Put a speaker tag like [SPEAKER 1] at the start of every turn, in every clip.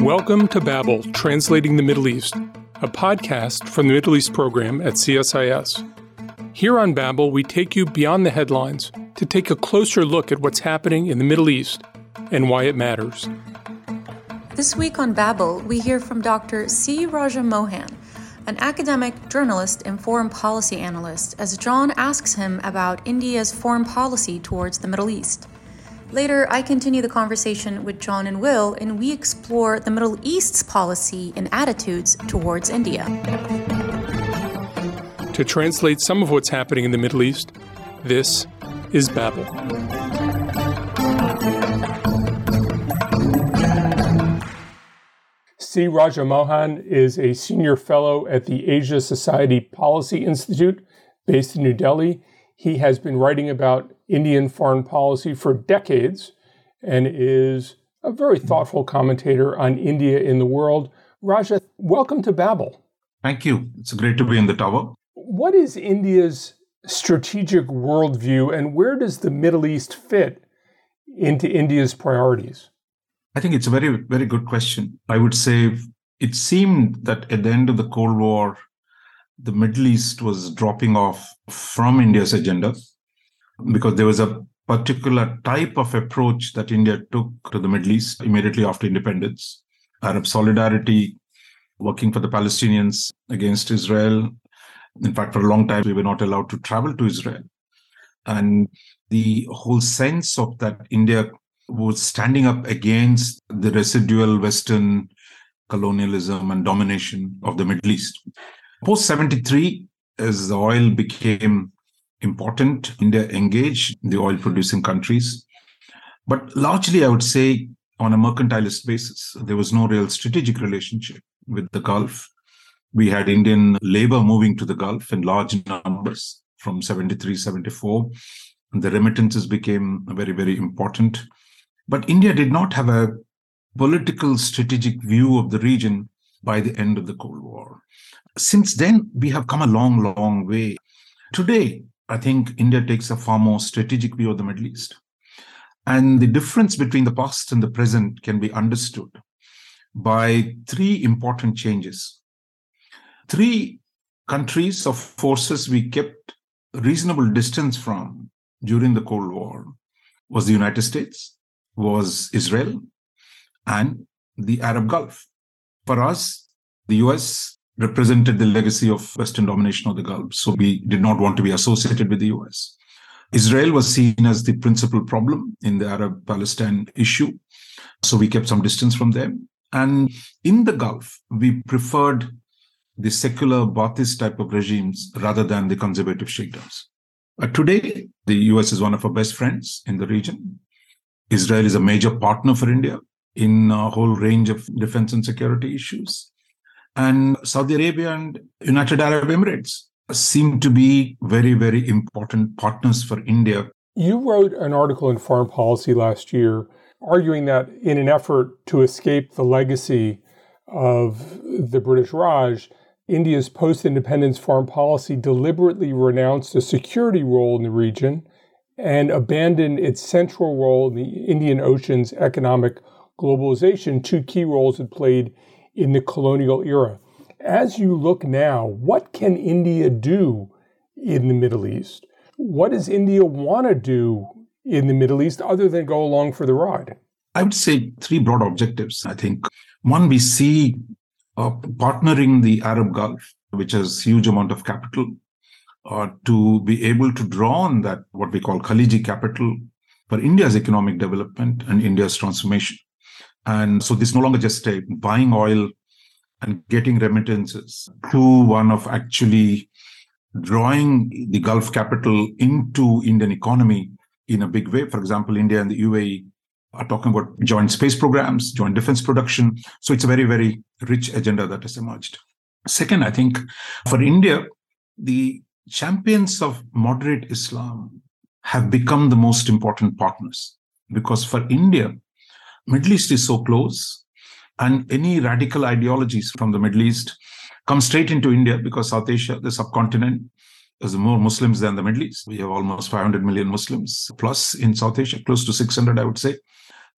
[SPEAKER 1] Welcome to Babel, Translating the Middle East, a podcast from the Middle East program at CSIS. Here on Babel, we take you beyond the headlines to take a closer look at what's happening in the Middle East and why it matters.
[SPEAKER 2] This week on Babel, we hear from Dr. C. Raja Mohan, an academic, journalist, and foreign policy analyst, as John asks him about India's foreign policy towards the Middle East. Later, I continue the conversation with John and Will, and we explore the Middle East's policy and attitudes towards India.
[SPEAKER 1] To translate some of what's happening in the Middle East, this is Babel. C. Raja Mohan is a senior fellow at the Asia Society Policy Institute based in New Delhi. He has been writing about Indian foreign policy for decades and is a very thoughtful commentator on India in the world. Raja, welcome to Babel.
[SPEAKER 3] Thank you. It's great to be in the tower.
[SPEAKER 1] What is India's strategic worldview and where does the Middle East fit into India's priorities?
[SPEAKER 3] I think it's a very, very good question. I would say it seemed that at the end of the Cold War, the Middle East was dropping off from India's agenda because there was a particular type of approach that India took to the Middle East immediately after independence. Arab solidarity, working for the Palestinians against Israel. In fact, for a long time, we were not allowed to travel to Israel. And the whole sense of that India was standing up against the residual Western colonialism and domination of the Middle East. Post 73, as the oil became important. India engaged the oil producing countries. But largely, I would say, on a mercantilist basis, there was no real strategic relationship with the Gulf. We had Indian labor moving to the Gulf in large numbers from 73, 74. And the remittances became very, very important. But India did not have a political strategic view of the region by the end of the Cold War. Since then, we have come a long, long way. Today, I think India takes a far more strategic view of the Middle East. And the difference between the past and the present can be understood by three important changes. Three countries of forces we kept reasonable distance from during the Cold War was the United States, was Israel, and the Arab Gulf. For us, the US represented the legacy of Western domination of the Gulf. So we did not want to be associated with the US. Israel was seen as the principal problem in the Arab Palestine issue. So we kept some distance from them. And in the Gulf, we preferred the secular Baathist type of regimes rather than the conservative sheikhdoms. Uh, today, the US is one of our best friends in the region. Israel is a major partner for India in a whole range of defense and security issues and Saudi Arabia and United Arab Emirates seem to be very, very important partners for India.
[SPEAKER 1] You wrote an article in Foreign Policy last year arguing that in an effort to escape the legacy of the British Raj, India's post independence foreign policy deliberately renounced a security role in the region and abandoned its central role in the Indian Ocean's economic globalization, two key roles it played in the colonial era. As you look now, what can India do in the Middle East? What does India want to do in the Middle East other than go along for the ride?
[SPEAKER 3] I would say three broad objectives. I think one, we see uh, partnering the Arab Gulf, which has huge amount of capital, uh, to be able to draw on that what we call Khaliji capital for India's economic development and India's transformation. And so this is no longer just a buying oil and getting remittances to one of actually drawing the Gulf capital into Indian economy in a big way. For example, India and the UAE are talking about joint space programs, joint defense production. So it's a very, very rich agenda that has emerged. Second, I think for India, the champions of moderate Islam have become the most important partners because for India, Middle East is so close, and any radical ideologies from the Middle East come straight into India because South Asia, the subcontinent, has more Muslims than the Middle East. We have almost 500 million Muslims plus in South Asia, close to 600, I would say.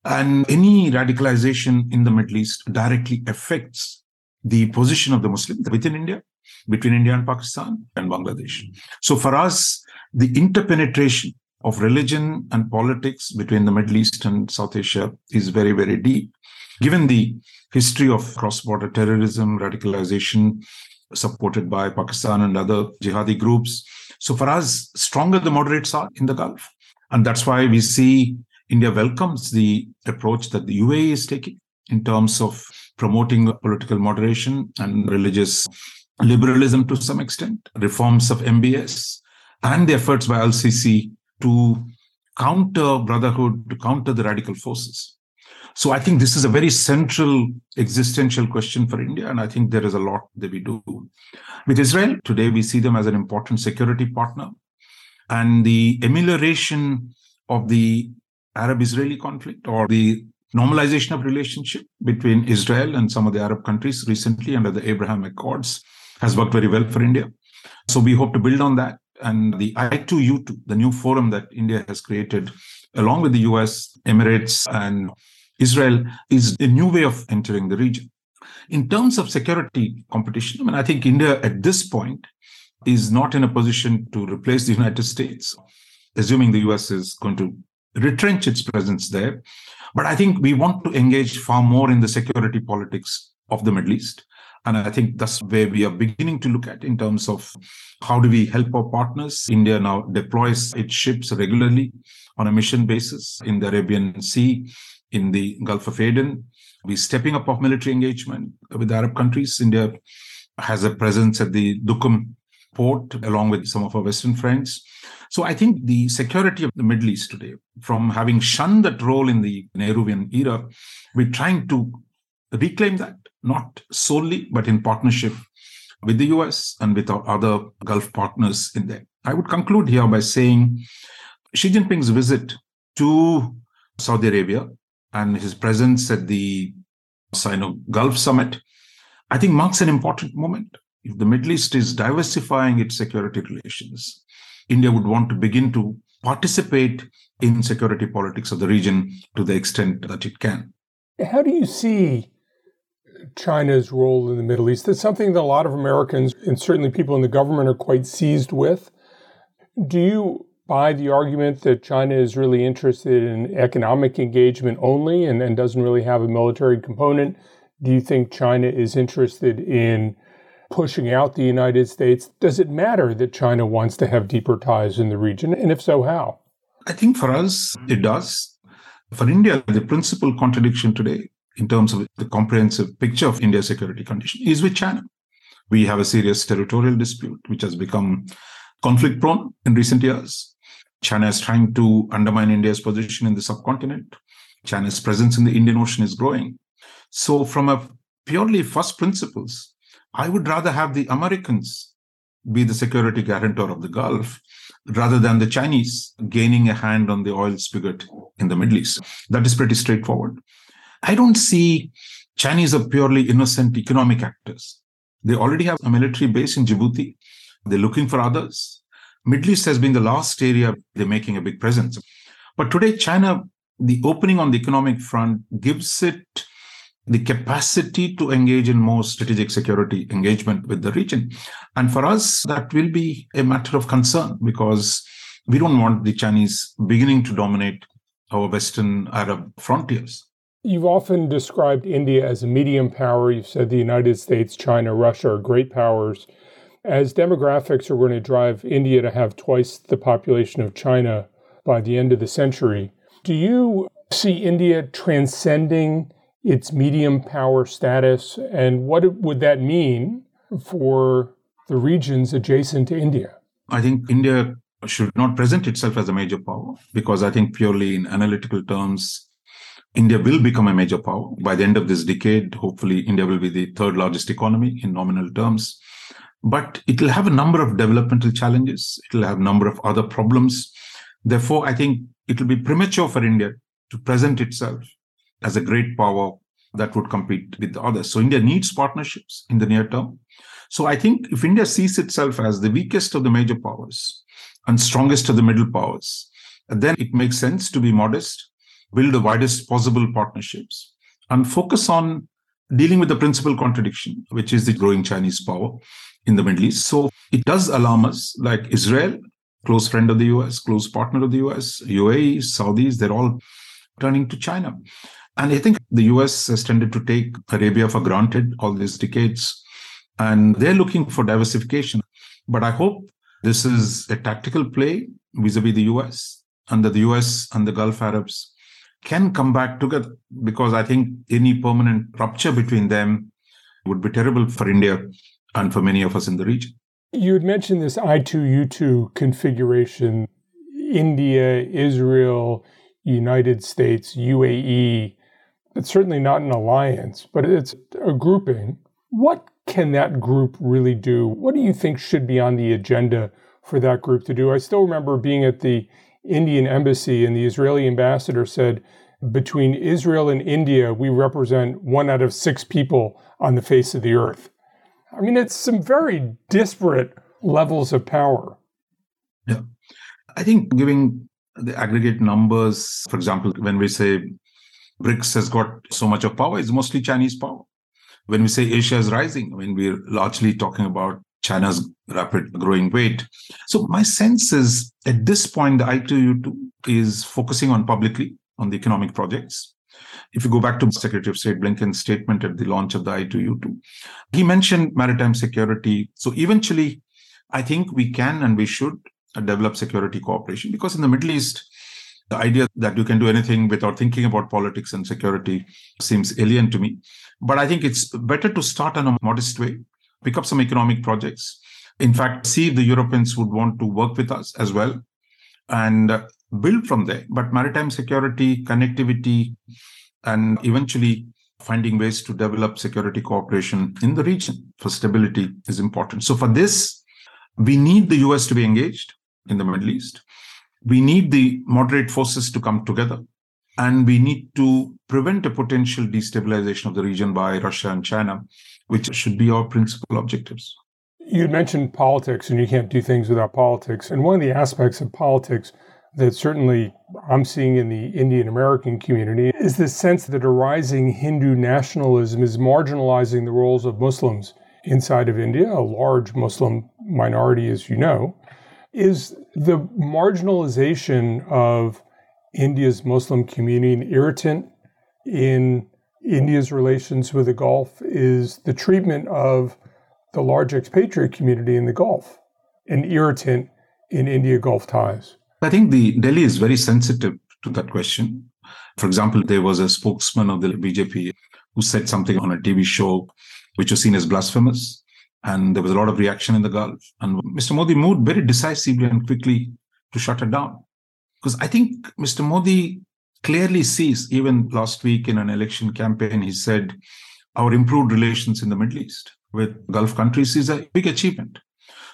[SPEAKER 3] And any radicalization in the Middle East directly affects the position of the Muslims within India, between India and Pakistan and Bangladesh. So for us, the interpenetration of religion and politics between the Middle East and South Asia is very, very deep. Given the history of cross border terrorism, radicalization, supported by Pakistan and other jihadi groups. So for us, stronger the moderates are in the Gulf. And that's why we see India welcomes the approach that the UAE is taking in terms of promoting political moderation and religious liberalism to some extent, reforms of MBS, and the efforts by Sisi to counter brotherhood, to counter the radical forces. So I think this is a very central existential question for India, and I think there is a lot that we do. With Israel, today we see them as an important security partner, and the amelioration of the Arab-Israeli conflict or the normalization of relationship between Israel and some of the Arab countries recently under the Abraham Accords has worked very well for India. So we hope to build on that. And the I2U2, the new forum that India has created, along with the US, Emirates, and Israel, is a new way of entering the region. In terms of security competition, I mean, I think India at this point is not in a position to replace the United States, assuming the US is going to retrench its presence there. But I think we want to engage far more in the security politics of the Middle East. And I think that's where we are beginning to look at in terms of how do we help our partners. India now deploys its ships regularly on a mission basis in the Arabian Sea, in the Gulf of Aden. We're stepping up our military engagement with Arab countries. India has a presence at the Duqm port along with some of our Western friends. So I think the security of the Middle East today, from having shunned that role in the Nehruvian era, we're trying to reclaim that, not solely, but in partnership with the US and with our other Gulf partners in there. I would conclude here by saying Xi Jinping's visit to Saudi Arabia and his presence at the Sino Gulf Summit, I think marks an important moment. If the Middle East is diversifying its security relations, India would want to begin to participate in security politics of the region to the extent that it can.
[SPEAKER 1] How do you see China's role in the Middle East? That's something that a lot of Americans and certainly people in the government are quite seized with. Do you buy the argument that China is really interested in economic engagement only and, and doesn't really have a military component? Do you think China is interested in pushing out the United States? Does it matter that China wants to have deeper ties in the region? And if so, how?
[SPEAKER 3] I think for us, it does. For India, the principal contradiction today in terms of the comprehensive picture of India's security condition is with China. We have a serious territorial dispute, which has become conflict prone in recent years. China is trying to undermine India's position in the subcontinent. China's presence in the Indian Ocean is growing. So, from a purely first principles, I would rather have the Americans be the security guarantor of the Gulf rather than the Chinese gaining a hand on the oil spigot in the Middle East. That is pretty straightforward. I don't see Chinese are purely innocent economic actors. They already have a military base in Djibouti. They're looking for others. Middle East has been the last area they're making a big presence. But today, China, the opening on the economic front gives it the capacity to engage in more strategic security engagement with the region. And for us, that will be a matter of concern because we don't want the Chinese beginning to dominate our Western Arab frontiers.
[SPEAKER 1] You've often described India as a medium power. You've said the United States, China, Russia are great powers. As demographics are going to drive India to have twice the population of China by the end of the century, do you see India transcending its medium power status? And what would that mean for the regions adjacent to India?
[SPEAKER 3] I think India should not present itself as a major power because I think purely in analytical terms, India will become a major power. By the end of this decade, hopefully, India will be the third largest economy in nominal terms. But it will have a number of developmental challenges. It will have a number of other problems. Therefore, I think it will be premature for India to present itself as a great power that would compete with the others. So India needs partnerships in the near term. So I think if India sees itself as the weakest of the major powers and strongest of the middle powers, then it makes sense to be modest build the widest possible partnerships, and focus on dealing with the principal contradiction, which is the growing Chinese power in the Middle East. So it does alarm us, like Israel, close friend of the US, close partner of the US, UAE, Saudis, they're all turning to China. And I think the US has tended to take Arabia for granted all these decades, and they're looking for diversification. But I hope this is a tactical play vis a vis the US, and that the US and the Gulf Arabs can come back together because I think any permanent rupture between them would be terrible for India and for many of us in the region.
[SPEAKER 1] You had mentioned this I2U2 configuration India, Israel, United States, UAE. It's certainly not an alliance, but it's a grouping. What can that group really do? What do you think should be on the agenda for that group to do? I still remember being at the Indian embassy, and the Israeli ambassador said, between Israel and India, we represent one out of six people on the face of the earth. I mean, it's some very disparate levels of power.
[SPEAKER 3] Yeah. I think giving the aggregate numbers, for example, when we say BRICS has got so much of power, it's mostly Chinese power. When we say Asia is rising, I mean, we're largely talking about China's rapid growing weight. So my sense is at this point, the I2U2 is focusing on publicly on the economic projects. If you go back to Secretary of State Blinken's statement at the launch of the I2U2, he mentioned maritime security. So eventually, I think we can and we should develop security cooperation because in the Middle East, the idea that you can do anything without thinking about politics and security seems alien to me. But I think it's better to start in a modest way pick up some economic projects. In fact, see if the Europeans would want to work with us as well and uh, build from there. But maritime security, connectivity, and eventually finding ways to develop security cooperation in the region for stability is important. So, for this, we need the US to be engaged in the Middle East. We need the moderate forces to come together. And we need to prevent a potential destabilization of the region by Russia and China which should be our principal objectives.
[SPEAKER 1] You mentioned politics, and you can't do things without politics. And one of the aspects of politics that certainly I'm seeing in the Indian American community is the sense that a rising Hindu nationalism is marginalizing the roles of Muslims inside of India, a large Muslim minority, as you know. Is the marginalization of India's Muslim community an irritant in India's relations with the Gulf is the treatment of the large expatriate community in the Gulf, an irritant in India Gulf ties.
[SPEAKER 3] I think the Delhi is very sensitive to that question. For example, there was a spokesman of the BJP who said something on a TV show which was seen as blasphemous. And there was a lot of reaction in the Gulf. And Mr. Modi moved very decisively and quickly to shut it down. Because I think Mr. Modi clearly sees, even last week in an election campaign, he said, our improved relations in the Middle East with Gulf countries is a big achievement.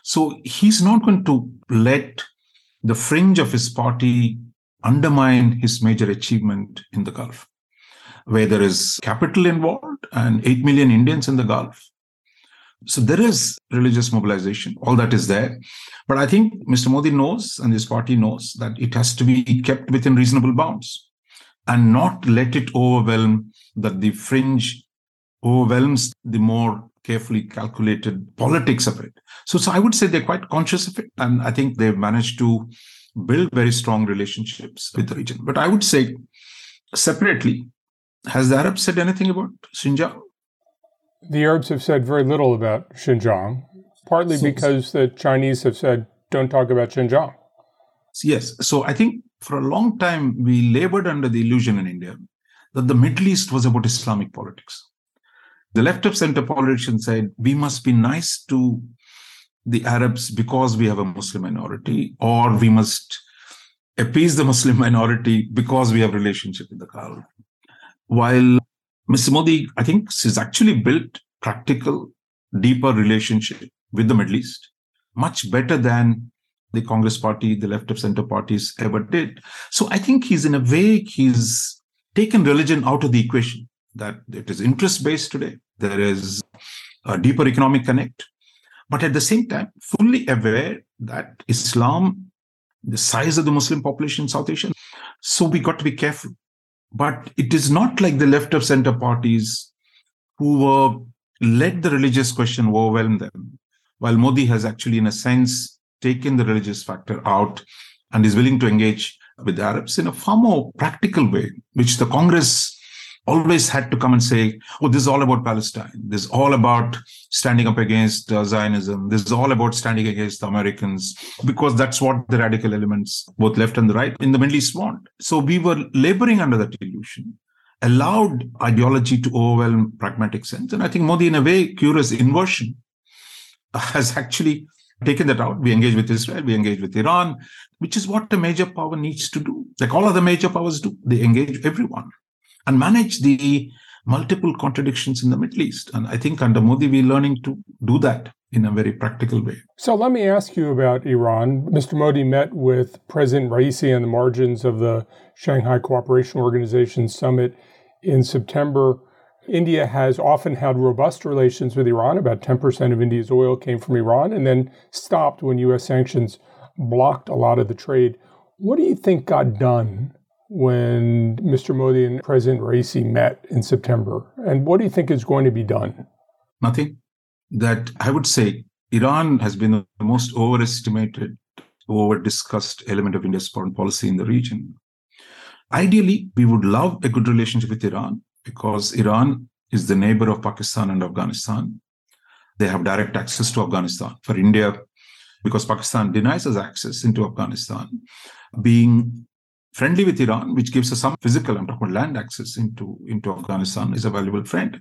[SPEAKER 3] So he's not going to let the fringe of his party undermine his major achievement in the Gulf, where there is capital involved and 8 million Indians in the Gulf. So there is religious mobilization, all that is there. But I think Mr. Modi knows and his party knows that it has to be kept within reasonable bounds and not let it overwhelm that the fringe overwhelms the more carefully calculated politics of it. So, so I would say they're quite conscious of it. And I think they've managed to build very strong relationships with the region. But I would say separately, has the Arabs said anything about Xinjiang?
[SPEAKER 1] The Arabs have said very little about Xinjiang, partly because the Chinese have said, don't talk about Xinjiang.
[SPEAKER 3] Yes. So I think for a long time, we labored under the illusion in India that the Middle East was about Islamic politics. The left of center politicians said, we must be nice to the Arabs because we have a Muslim minority, or we must appease the Muslim minority because we have relationship with the Gulf. While Mr. Modi, I think, has actually built practical, deeper relationship with the Middle East, much better than the Congress party, the left of center parties ever did. So I think he's in a way, he's taken religion out of the equation, that it is interest based today. There is a deeper economic connect, but at the same time, fully aware that Islam, the size of the Muslim population in South Asia, so we got to be careful But it is not like the left of center parties who were let the religious question overwhelm them, while Modi has actually, in a sense, taken the religious factor out and is willing to engage with the Arabs in a far more practical way, which the Congress always had to come and say, oh, this is all about Palestine. This is all about standing up against uh, Zionism. This is all about standing against the Americans, because that's what the radical elements, both left and the right, in the Middle East want. So we were laboring under that illusion, allowed ideology to overwhelm pragmatic sense. And I think Modi, in a way, curious inversion, has actually taken that out. We engage with Israel, we engage with Iran, which is what a major power needs to do. Like all other major powers do, they engage everyone and manage the multiple contradictions in the Middle East. And I think under Modi, we're learning to do that in a very practical way.
[SPEAKER 1] So let me ask you about Iran. Mr. Modi met with President Raisi on the margins of the Shanghai Cooperation Organization summit in September. India has often had robust relations with Iran. About 10% of India's oil came from Iran and then stopped when U.S. sanctions blocked a lot of the trade. What do you think got done when Mr. Modi and President Raisi met in September? And what do you think is going to be done?
[SPEAKER 3] Nothing. That I would say Iran has been the most overestimated, over discussed element of India's foreign policy in the region. Ideally, we would love a good relationship with Iran because Iran is the neighbor of Pakistan and Afghanistan. They have direct access to Afghanistan. For India, because Pakistan denies us access into Afghanistan, being friendly with Iran, which gives us some physical, I'm talking land access into, into Afghanistan, is a valuable friend.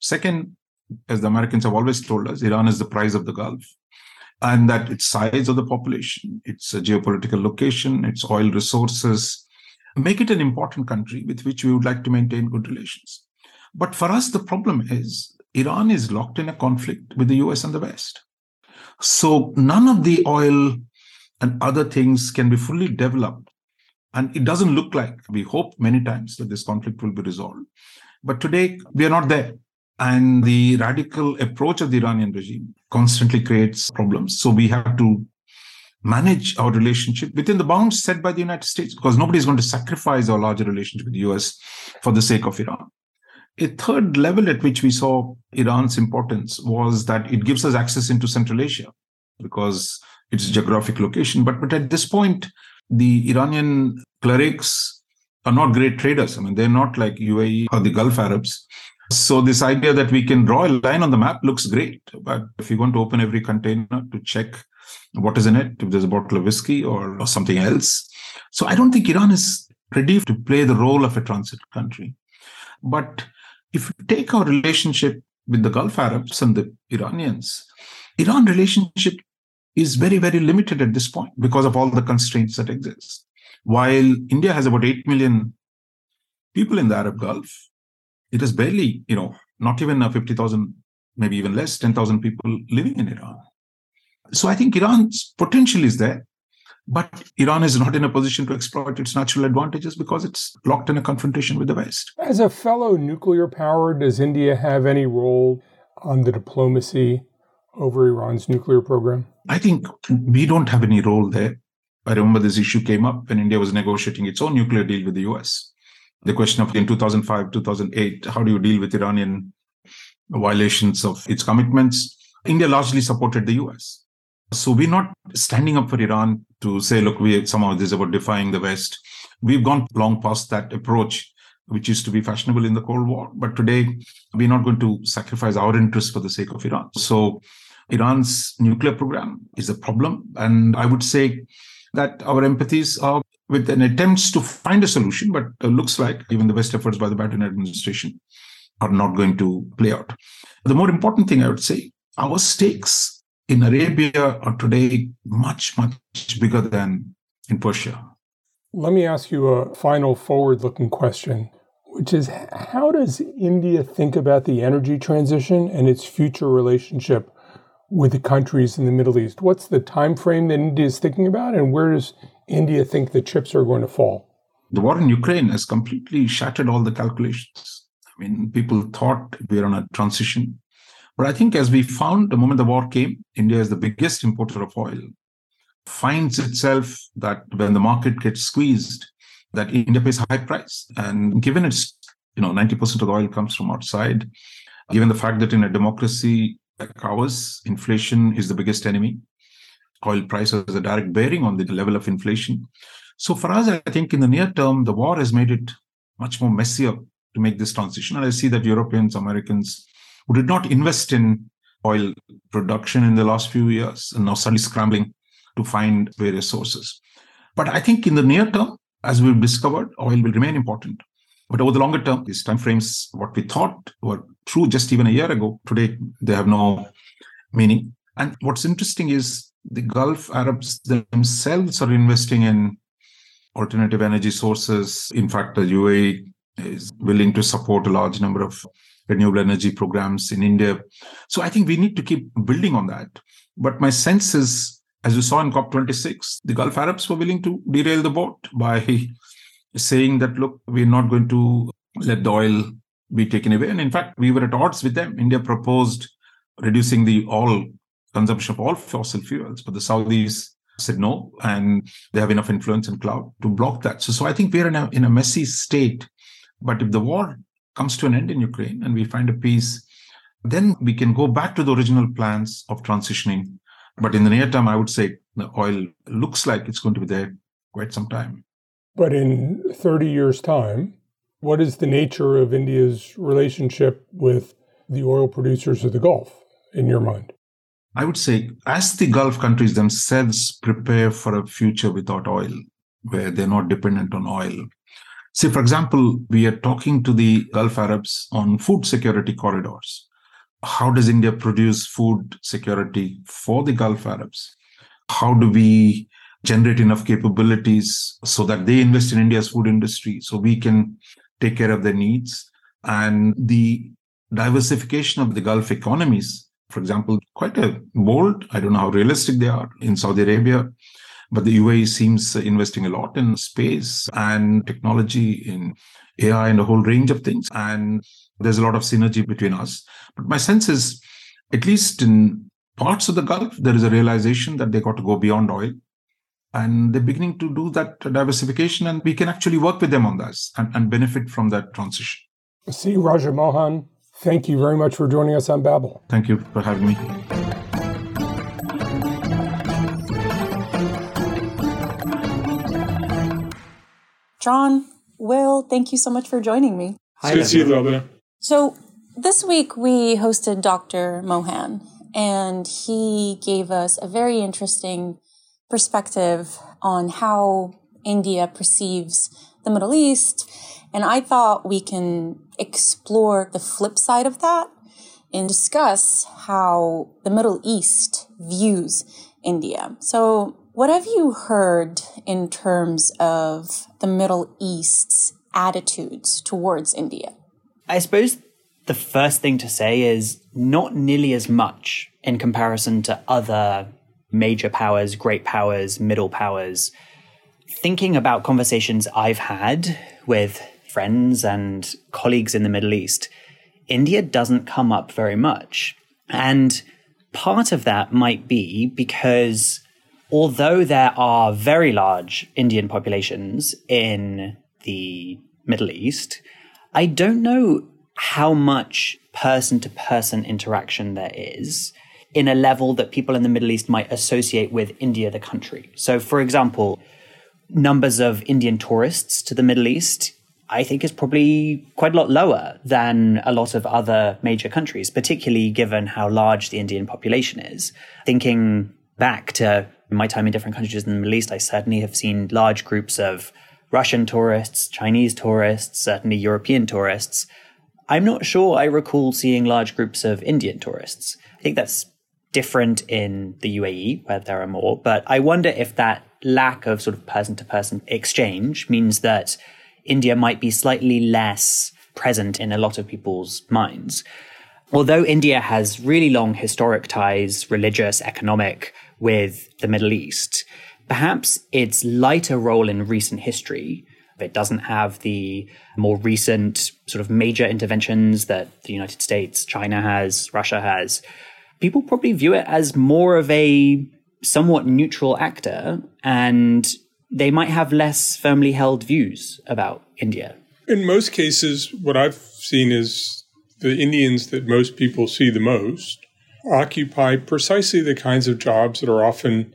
[SPEAKER 3] Second, as the Americans have always told us, Iran is the prize of the Gulf. And that its size of the population, its geopolitical location, its oil resources make it an important country with which we would like to maintain good relations. But for us, the problem is Iran is locked in a conflict with the US and the West. So none of the oil and other things can be fully developed and it doesn't look like, we hope many times that this conflict will be resolved. But today, we are not there. And the radical approach of the Iranian regime constantly creates problems. So we have to manage our relationship within the bounds set by the United States because nobody is going to sacrifice our larger relationship with the US for the sake of Iran. A third level at which we saw Iran's importance was that it gives us access into Central Asia because its geographic location. But, but at this point, the Iranian clerics are not great traders. I mean, they're not like UAE or the Gulf Arabs. So this idea that we can draw a line on the map looks great, but if you're going to open every container to check what is in it, if there's a bottle of whiskey or, or something else, so I don't think Iran is ready to play the role of a transit country. But if you take our relationship with the Gulf Arabs and the Iranians, Iran relationship is very, very limited at this point because of all the constraints that exist. While India has about 8 million people in the Arab Gulf, it is barely, you know, not even 50,000, maybe even less, 10,000 people living in Iran. So I think Iran's potential is there, but Iran is not in a position to exploit its natural advantages because it's locked in a confrontation with the West.
[SPEAKER 1] As a fellow nuclear power, does India have any role on the diplomacy over Iran's nuclear program?
[SPEAKER 3] I think we don't have any role there. I remember this issue came up when India was negotiating its own nuclear deal with the US. The question of in 2005, 2008, how do you deal with Iranian violations of its commitments? India largely supported the US. So we're not standing up for Iran to say, look, we somehow this is about defying the West. We've gone long past that approach, which used to be fashionable in the Cold War. But today, we're not going to sacrifice our interests for the sake of Iran. So Iran's nuclear program is a problem. And I would say that our empathies are with an attempts to find a solution, but it looks like even the best efforts by the Biden administration are not going to play out. The more important thing I would say, our stakes in Arabia are today much, much bigger than in Persia.
[SPEAKER 1] Let me ask you a final forward looking question, which is how does India think about the energy transition and its future relationship with the countries in the Middle East? What's the time frame that India is thinking about, and where does India think the chips are going to fall?
[SPEAKER 3] The war in Ukraine has completely shattered all the calculations. I mean, people thought we are on a transition. But I think as we found the moment the war came, India is the biggest importer of oil, finds itself that when the market gets squeezed, that India pays a high price. And given it's, you know, 90% of the oil comes from outside, given the fact that in a democracy like ours, inflation is the biggest enemy, oil price has a direct bearing on the level of inflation. So for us, I think in the near term, the war has made it much more messier to make this transition. And I see that Europeans, Americans who did not invest in oil production in the last few years and now suddenly scrambling to find various sources. But I think in the near term, as we've discovered, oil will remain important. But over the longer term, these timeframes, what we thought were true just even a year ago, today they have no meaning. And what's interesting is the Gulf Arabs themselves are investing in alternative energy sources. In fact, the UAE is willing to support a large number of renewable energy programs in India. So I think we need to keep building on that. But my sense is, as you saw in COP26, the Gulf Arabs were willing to derail the boat by saying that, look, we're not going to let the oil be taken away. And in fact, we were at odds with them. India proposed reducing the oil consumption of all fossil fuels, but the Saudis said no, and they have enough influence and clout to block that. So, so I think we're in a in a messy state. But if the war comes to an end in Ukraine and we find a peace, then we can go back to the original plans of transitioning. But in the near term, I would say the oil looks like it's going to be there quite some time.
[SPEAKER 1] But in 30 years' time, what is the nature of India's relationship with the oil producers of the Gulf in your mind?
[SPEAKER 3] I would say, as the Gulf countries themselves prepare for a future without oil, where they're not dependent on oil. See, for example, we are talking to the Gulf Arabs on food security corridors. How does India produce food security for the Gulf Arabs? How do we generate enough capabilities so that they invest in India's food industry so we can take care of their needs? And the diversification of the Gulf economies for example, quite a bold, I don't know how realistic they are in Saudi Arabia, but the UAE seems investing a lot in space and technology, in AI, and a whole range of things. And there's a lot of synergy between us. But my sense is, at least in parts of the Gulf, there is a realization that they got to go beyond oil. And they're beginning to do that diversification, and we can actually work with them on this and, and benefit from that transition.
[SPEAKER 1] C. Raja Mohan, Thank you very much for joining us on Babel.
[SPEAKER 3] Thank you for having me.
[SPEAKER 2] John, Will, thank you so much for joining me.
[SPEAKER 1] Hi, good to see you, Lobna.
[SPEAKER 2] So, this week we hosted Dr. Mohan, and he gave us a very interesting perspective on how India perceives the Middle East and I thought we can explore the flip side of that and discuss how the Middle East views India. So, what have you heard in terms of the Middle East's attitudes towards India?
[SPEAKER 4] I suppose the first thing to say is not nearly as much in comparison to other major powers, great powers, middle powers. Thinking about conversations I've had with friends and colleagues in the Middle East, India doesn't come up very much. And part of that might be because although there are very large Indian populations in the Middle East, I don't know how much person to person interaction there is in a level that people in the Middle East might associate with India, the country. So, for example, numbers of Indian tourists to the Middle East I think is probably quite a lot lower than a lot of other major countries, particularly given how large the Indian population is. Thinking back to my time in different countries in the Middle East, I certainly have seen large groups of Russian tourists, Chinese tourists, certainly European tourists. I'm not sure I recall seeing large groups of Indian tourists. I think that's different in the UAE, where there are more, but I wonder if that lack of sort of person to person exchange means that India might be slightly less present in a lot of people's minds. Although India has really long historic ties, religious, economic, with the Middle East, perhaps its lighter role in recent history if it doesn't have the more recent sort of major interventions that the United States, China has, Russia has. People probably view it as more of a somewhat neutral actor and they might have less firmly held views about India.
[SPEAKER 1] In most cases, what I've seen is the Indians that most people see the most occupy precisely the kinds of jobs that are often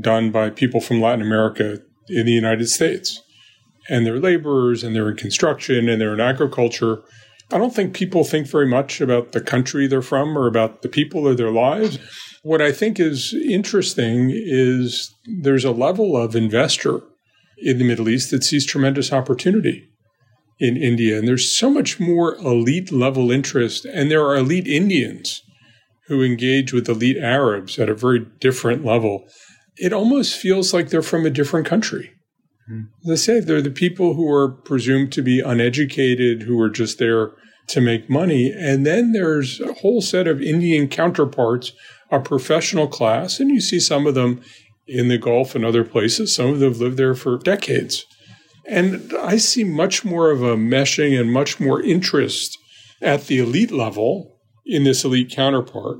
[SPEAKER 1] done by people from Latin America in the United States. And they're laborers and they're in construction and they're in agriculture. I don't think people think very much about the country they're from or about the people or their lives. What I think is interesting is there's a level of investor in the Middle East that sees tremendous opportunity in India. And there's so much more elite level interest. And there are elite Indians who engage with elite Arabs at a very different level. It almost feels like they're from a different country. Mm. As I say, they're the people who are presumed to be uneducated, who are just there to make money. And then there's a whole set of Indian counterparts, a professional class, and you see some of them in the Gulf and other places. Some of them have lived there for decades. And I see much more of a meshing and much more interest at the elite level in this elite counterpart.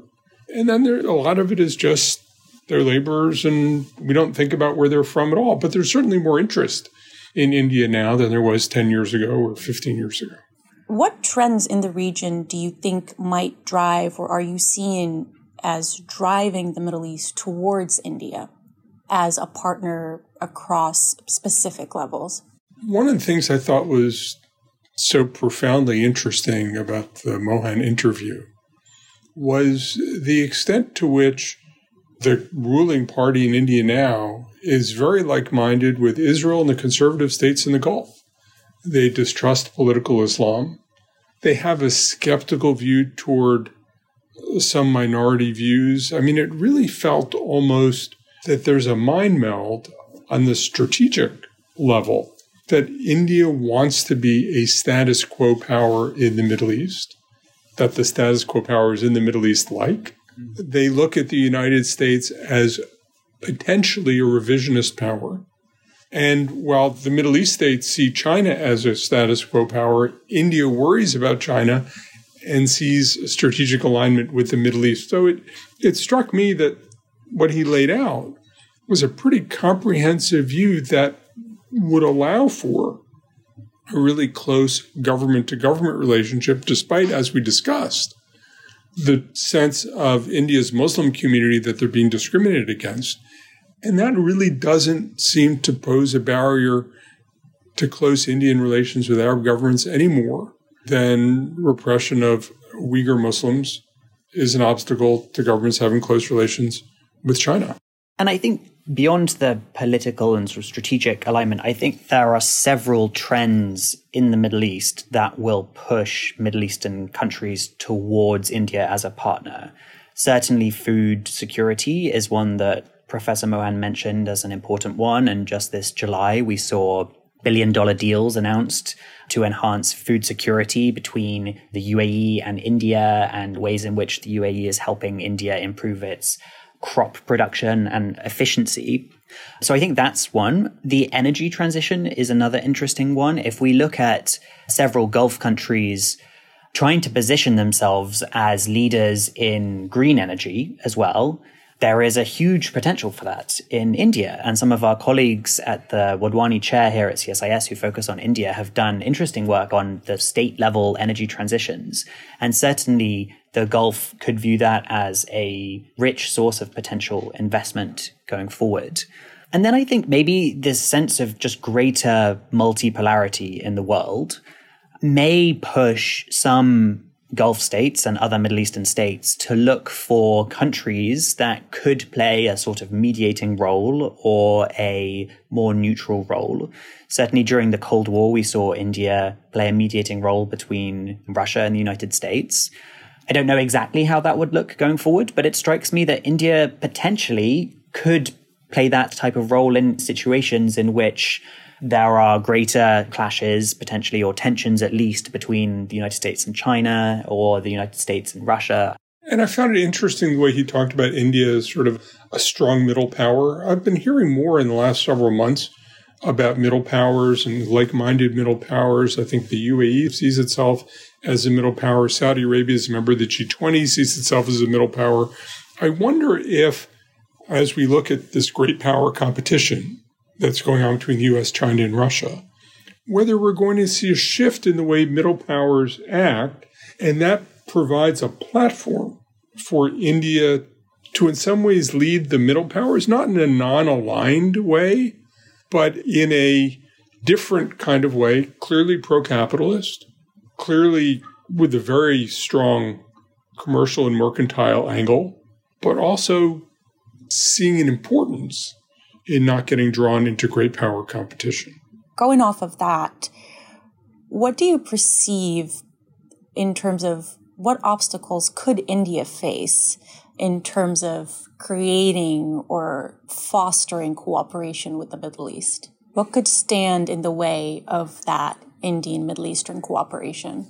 [SPEAKER 1] And then there, a lot of it is just they're laborers and we don't think about where they're from at all. But there's certainly more interest in India now than there was 10 years ago or 15 years ago.
[SPEAKER 2] What trends in the region do you think might drive or are you seeing as driving the Middle East towards India as a partner across specific levels?
[SPEAKER 1] One of the things I thought was so profoundly interesting about the Mohan interview was the extent to which the ruling party in India now is very like minded with Israel and the conservative states in the Gulf. They distrust political Islam. They have a skeptical view toward some minority views. I mean, it really felt almost that there's a mind meld on the strategic level that India wants to be a status quo power in the Middle East, that the status quo powers in the Middle East like. Mm-hmm. They look at the United States as potentially a revisionist power. And while the Middle East states see China as a status quo power, India worries about China and sees strategic alignment with the Middle East. So it, it struck me that what he laid out was a pretty comprehensive view that would allow for a really close government to government relationship, despite, as we discussed, the sense of India's Muslim community that they're being discriminated against. And that really doesn't seem to pose a barrier to close Indian relations with Arab governments any more than repression of Uyghur Muslims is an obstacle to governments having close relations with China.
[SPEAKER 4] And I think beyond the political and sort of strategic alignment, I think there are several trends in the Middle East that will push Middle Eastern countries towards India as a partner. Certainly, food security is one that Professor Mohan mentioned as an important one. And just this July, we saw billion dollar deals announced to enhance food security between the UAE and India and ways in which the UAE is helping India improve its crop production and efficiency. So I think that's one. The energy transition is another interesting one. If we look at several Gulf countries trying to position themselves as leaders in green energy as well, there is a huge potential for that in India. And some of our colleagues at the Wadhwani chair here at CSIS who focus on India have done interesting work on the state level energy transitions. And certainly the Gulf could view that as a rich source of potential investment going forward. And then I think maybe this sense of just greater multipolarity in the world may push some Gulf states and other Middle Eastern states to look for countries that could play a sort of mediating role or a more neutral role. Certainly during the Cold War, we saw India play a mediating role between Russia and the United States. I don't know exactly how that would look going forward, but it strikes me that India potentially could play that type of role in situations in which there are greater clashes, potentially, or tensions at least, between the United States and China or the United States and Russia.
[SPEAKER 1] And I found it interesting the way he talked about India as sort of a strong middle power. I've been hearing more in the last several months about middle powers and like minded middle powers. I think the UAE sees itself as a middle power. Saudi Arabia is a member of the G20, sees itself as a middle power. I wonder if, as we look at this great power competition, that's going on between the US, China, and Russia, whether we're going to see a shift in the way middle powers act, and that provides a platform for India to, in some ways, lead the middle powers, not in a non aligned way, but in a different kind of way, clearly pro capitalist, clearly with a very strong commercial and mercantile angle, but also seeing an importance in not getting drawn into great power competition.
[SPEAKER 2] Going off of that, what do you perceive in terms of what obstacles could India face in terms of creating or fostering cooperation with the Middle East? What could stand in the way of that Indian Middle Eastern cooperation?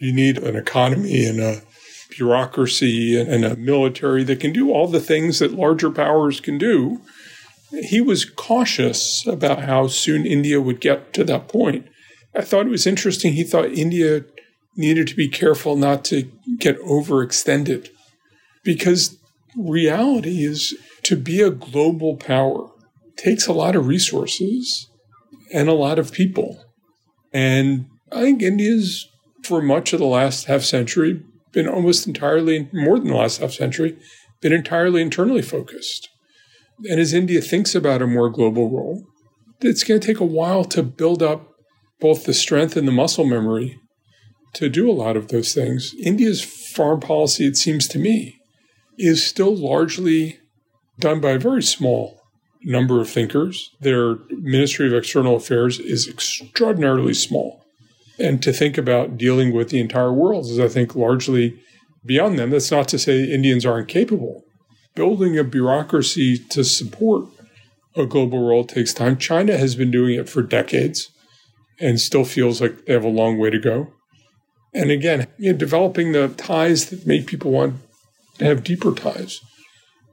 [SPEAKER 1] You need an economy and a bureaucracy and a military that can do all the things that larger powers can do. He was cautious about how soon India would get to that point. I thought it was interesting. He thought India needed to be careful not to get overextended because reality is to be a global power takes a lot of resources and a lot of people. And I think India's, for much of the last half century, been almost entirely, more than the last half century, been entirely internally focused. And as India thinks about a more global role, it's going to take a while to build up both the strength and the muscle memory to do a lot of those things. India's foreign policy, it seems to me, is still largely done by a very small number of thinkers. Their Ministry of External Affairs is extraordinarily small. And to think about dealing with the entire world is, I think, largely beyond them. That's not to say Indians aren't capable. Building a bureaucracy to support a global world takes time. China has been doing it for decades and still feels like they have a long way to go. And again, you know, developing the ties that make people want to have deeper ties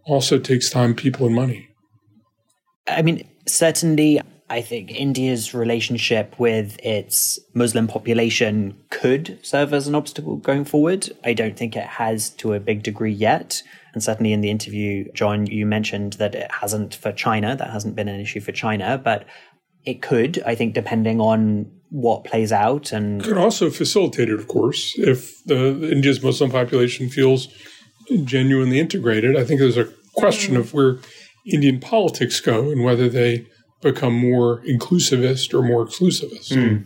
[SPEAKER 1] also takes time, people, and money.
[SPEAKER 4] I mean, certainly, I think India's relationship with its Muslim population could serve as an obstacle going forward. I don't think it has to a big degree yet. And certainly in the interview, John, you mentioned that it hasn't for China. That hasn't been an issue for China, but it could, I think, depending on what plays out and
[SPEAKER 1] could also facilitate it, of course, if the India's Muslim population feels genuinely integrated. I think there's a question of where Indian politics go and whether they become more inclusivist or more exclusivist. Mm.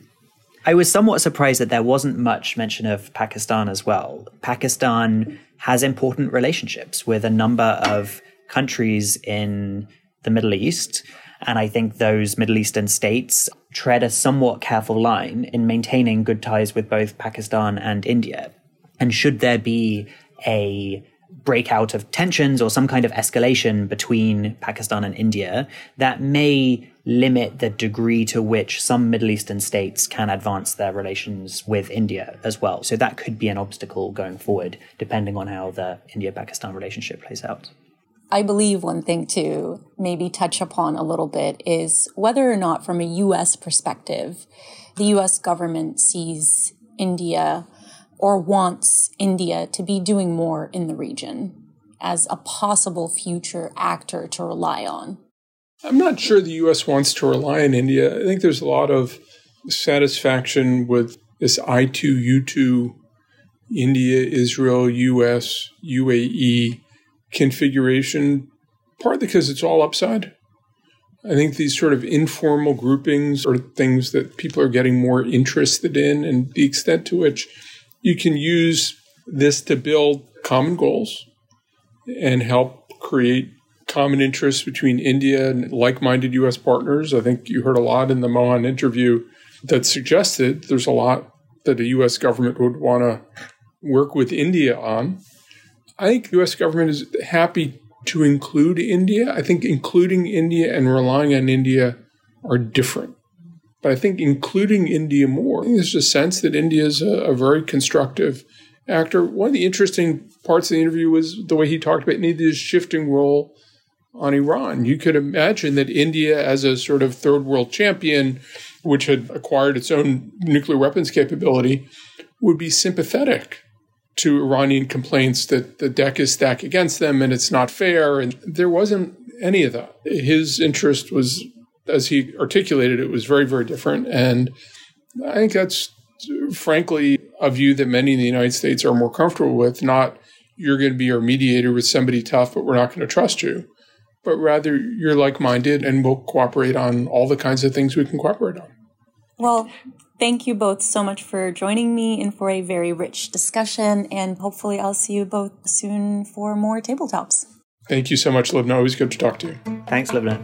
[SPEAKER 4] I was somewhat surprised that there wasn't much mention of Pakistan as well. Pakistan has important relationships with a number of countries in the Middle East. And I think those Middle Eastern states tread a somewhat careful line in maintaining good ties with both Pakistan and India. And should there be a breakout of tensions or some kind of escalation between Pakistan and India that may limit the degree to which some Middle Eastern states can advance their relations with India as well. So that could be an obstacle going forward, depending on how the India Pakistan relationship plays out.
[SPEAKER 2] I believe one thing to maybe touch upon a little bit is whether or not, from a US perspective, the US government sees India or wants India to be doing more in the region as a possible future actor to rely on?
[SPEAKER 1] I'm not sure the U.S. wants to rely on India. I think there's a lot of satisfaction with this I2, U2, India, Israel, U.S., UAE configuration, partly because it's all upside. I think these sort of informal groupings are things that people are getting more interested in, and the extent to which you can use this to build common goals and help create common interests between India and like minded US partners. I think you heard a lot in the Mohan interview that suggested there's a lot that the US government would want to work with India on. I think the US government is happy to include India. I think including India and relying on India are different. But I think including India more, there's a sense that India is a, a, very constructive actor. One of the interesting parts of the interview was the way he talked about India's shifting role on Iran. You could imagine that India, as a sort of third world champion, which had acquired its own nuclear weapons capability, would be sympathetic to Iranian complaints that the deck is stacked against them and it's not fair. And there wasn't any of that. His interest was as he articulated, it was very, very different. And I think that's frankly a view that many in the United States are more comfortable with, not you're going to be our mediator with somebody tough, but we're not going to trust you, but rather you're like minded and we'll cooperate on all the kinds of things we can cooperate on.
[SPEAKER 2] Well, thank you both so much for joining me and for a very rich discussion. And hopefully, I'll see you both soon for more tabletops.
[SPEAKER 1] Thank you so much, Lubna. Always good to talk to you.
[SPEAKER 4] Thanks, Lubna.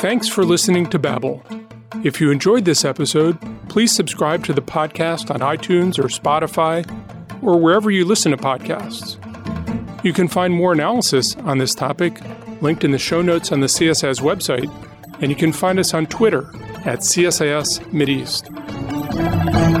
[SPEAKER 1] Thanks for listening to Babel. If you enjoyed this episode, please subscribe to the podcast on iTunes or Spotify or wherever you listen to podcasts. You can find more analysis on this topic linked in the show notes on the CSIS website, and you can find us on Twitter at CSIS Mideast.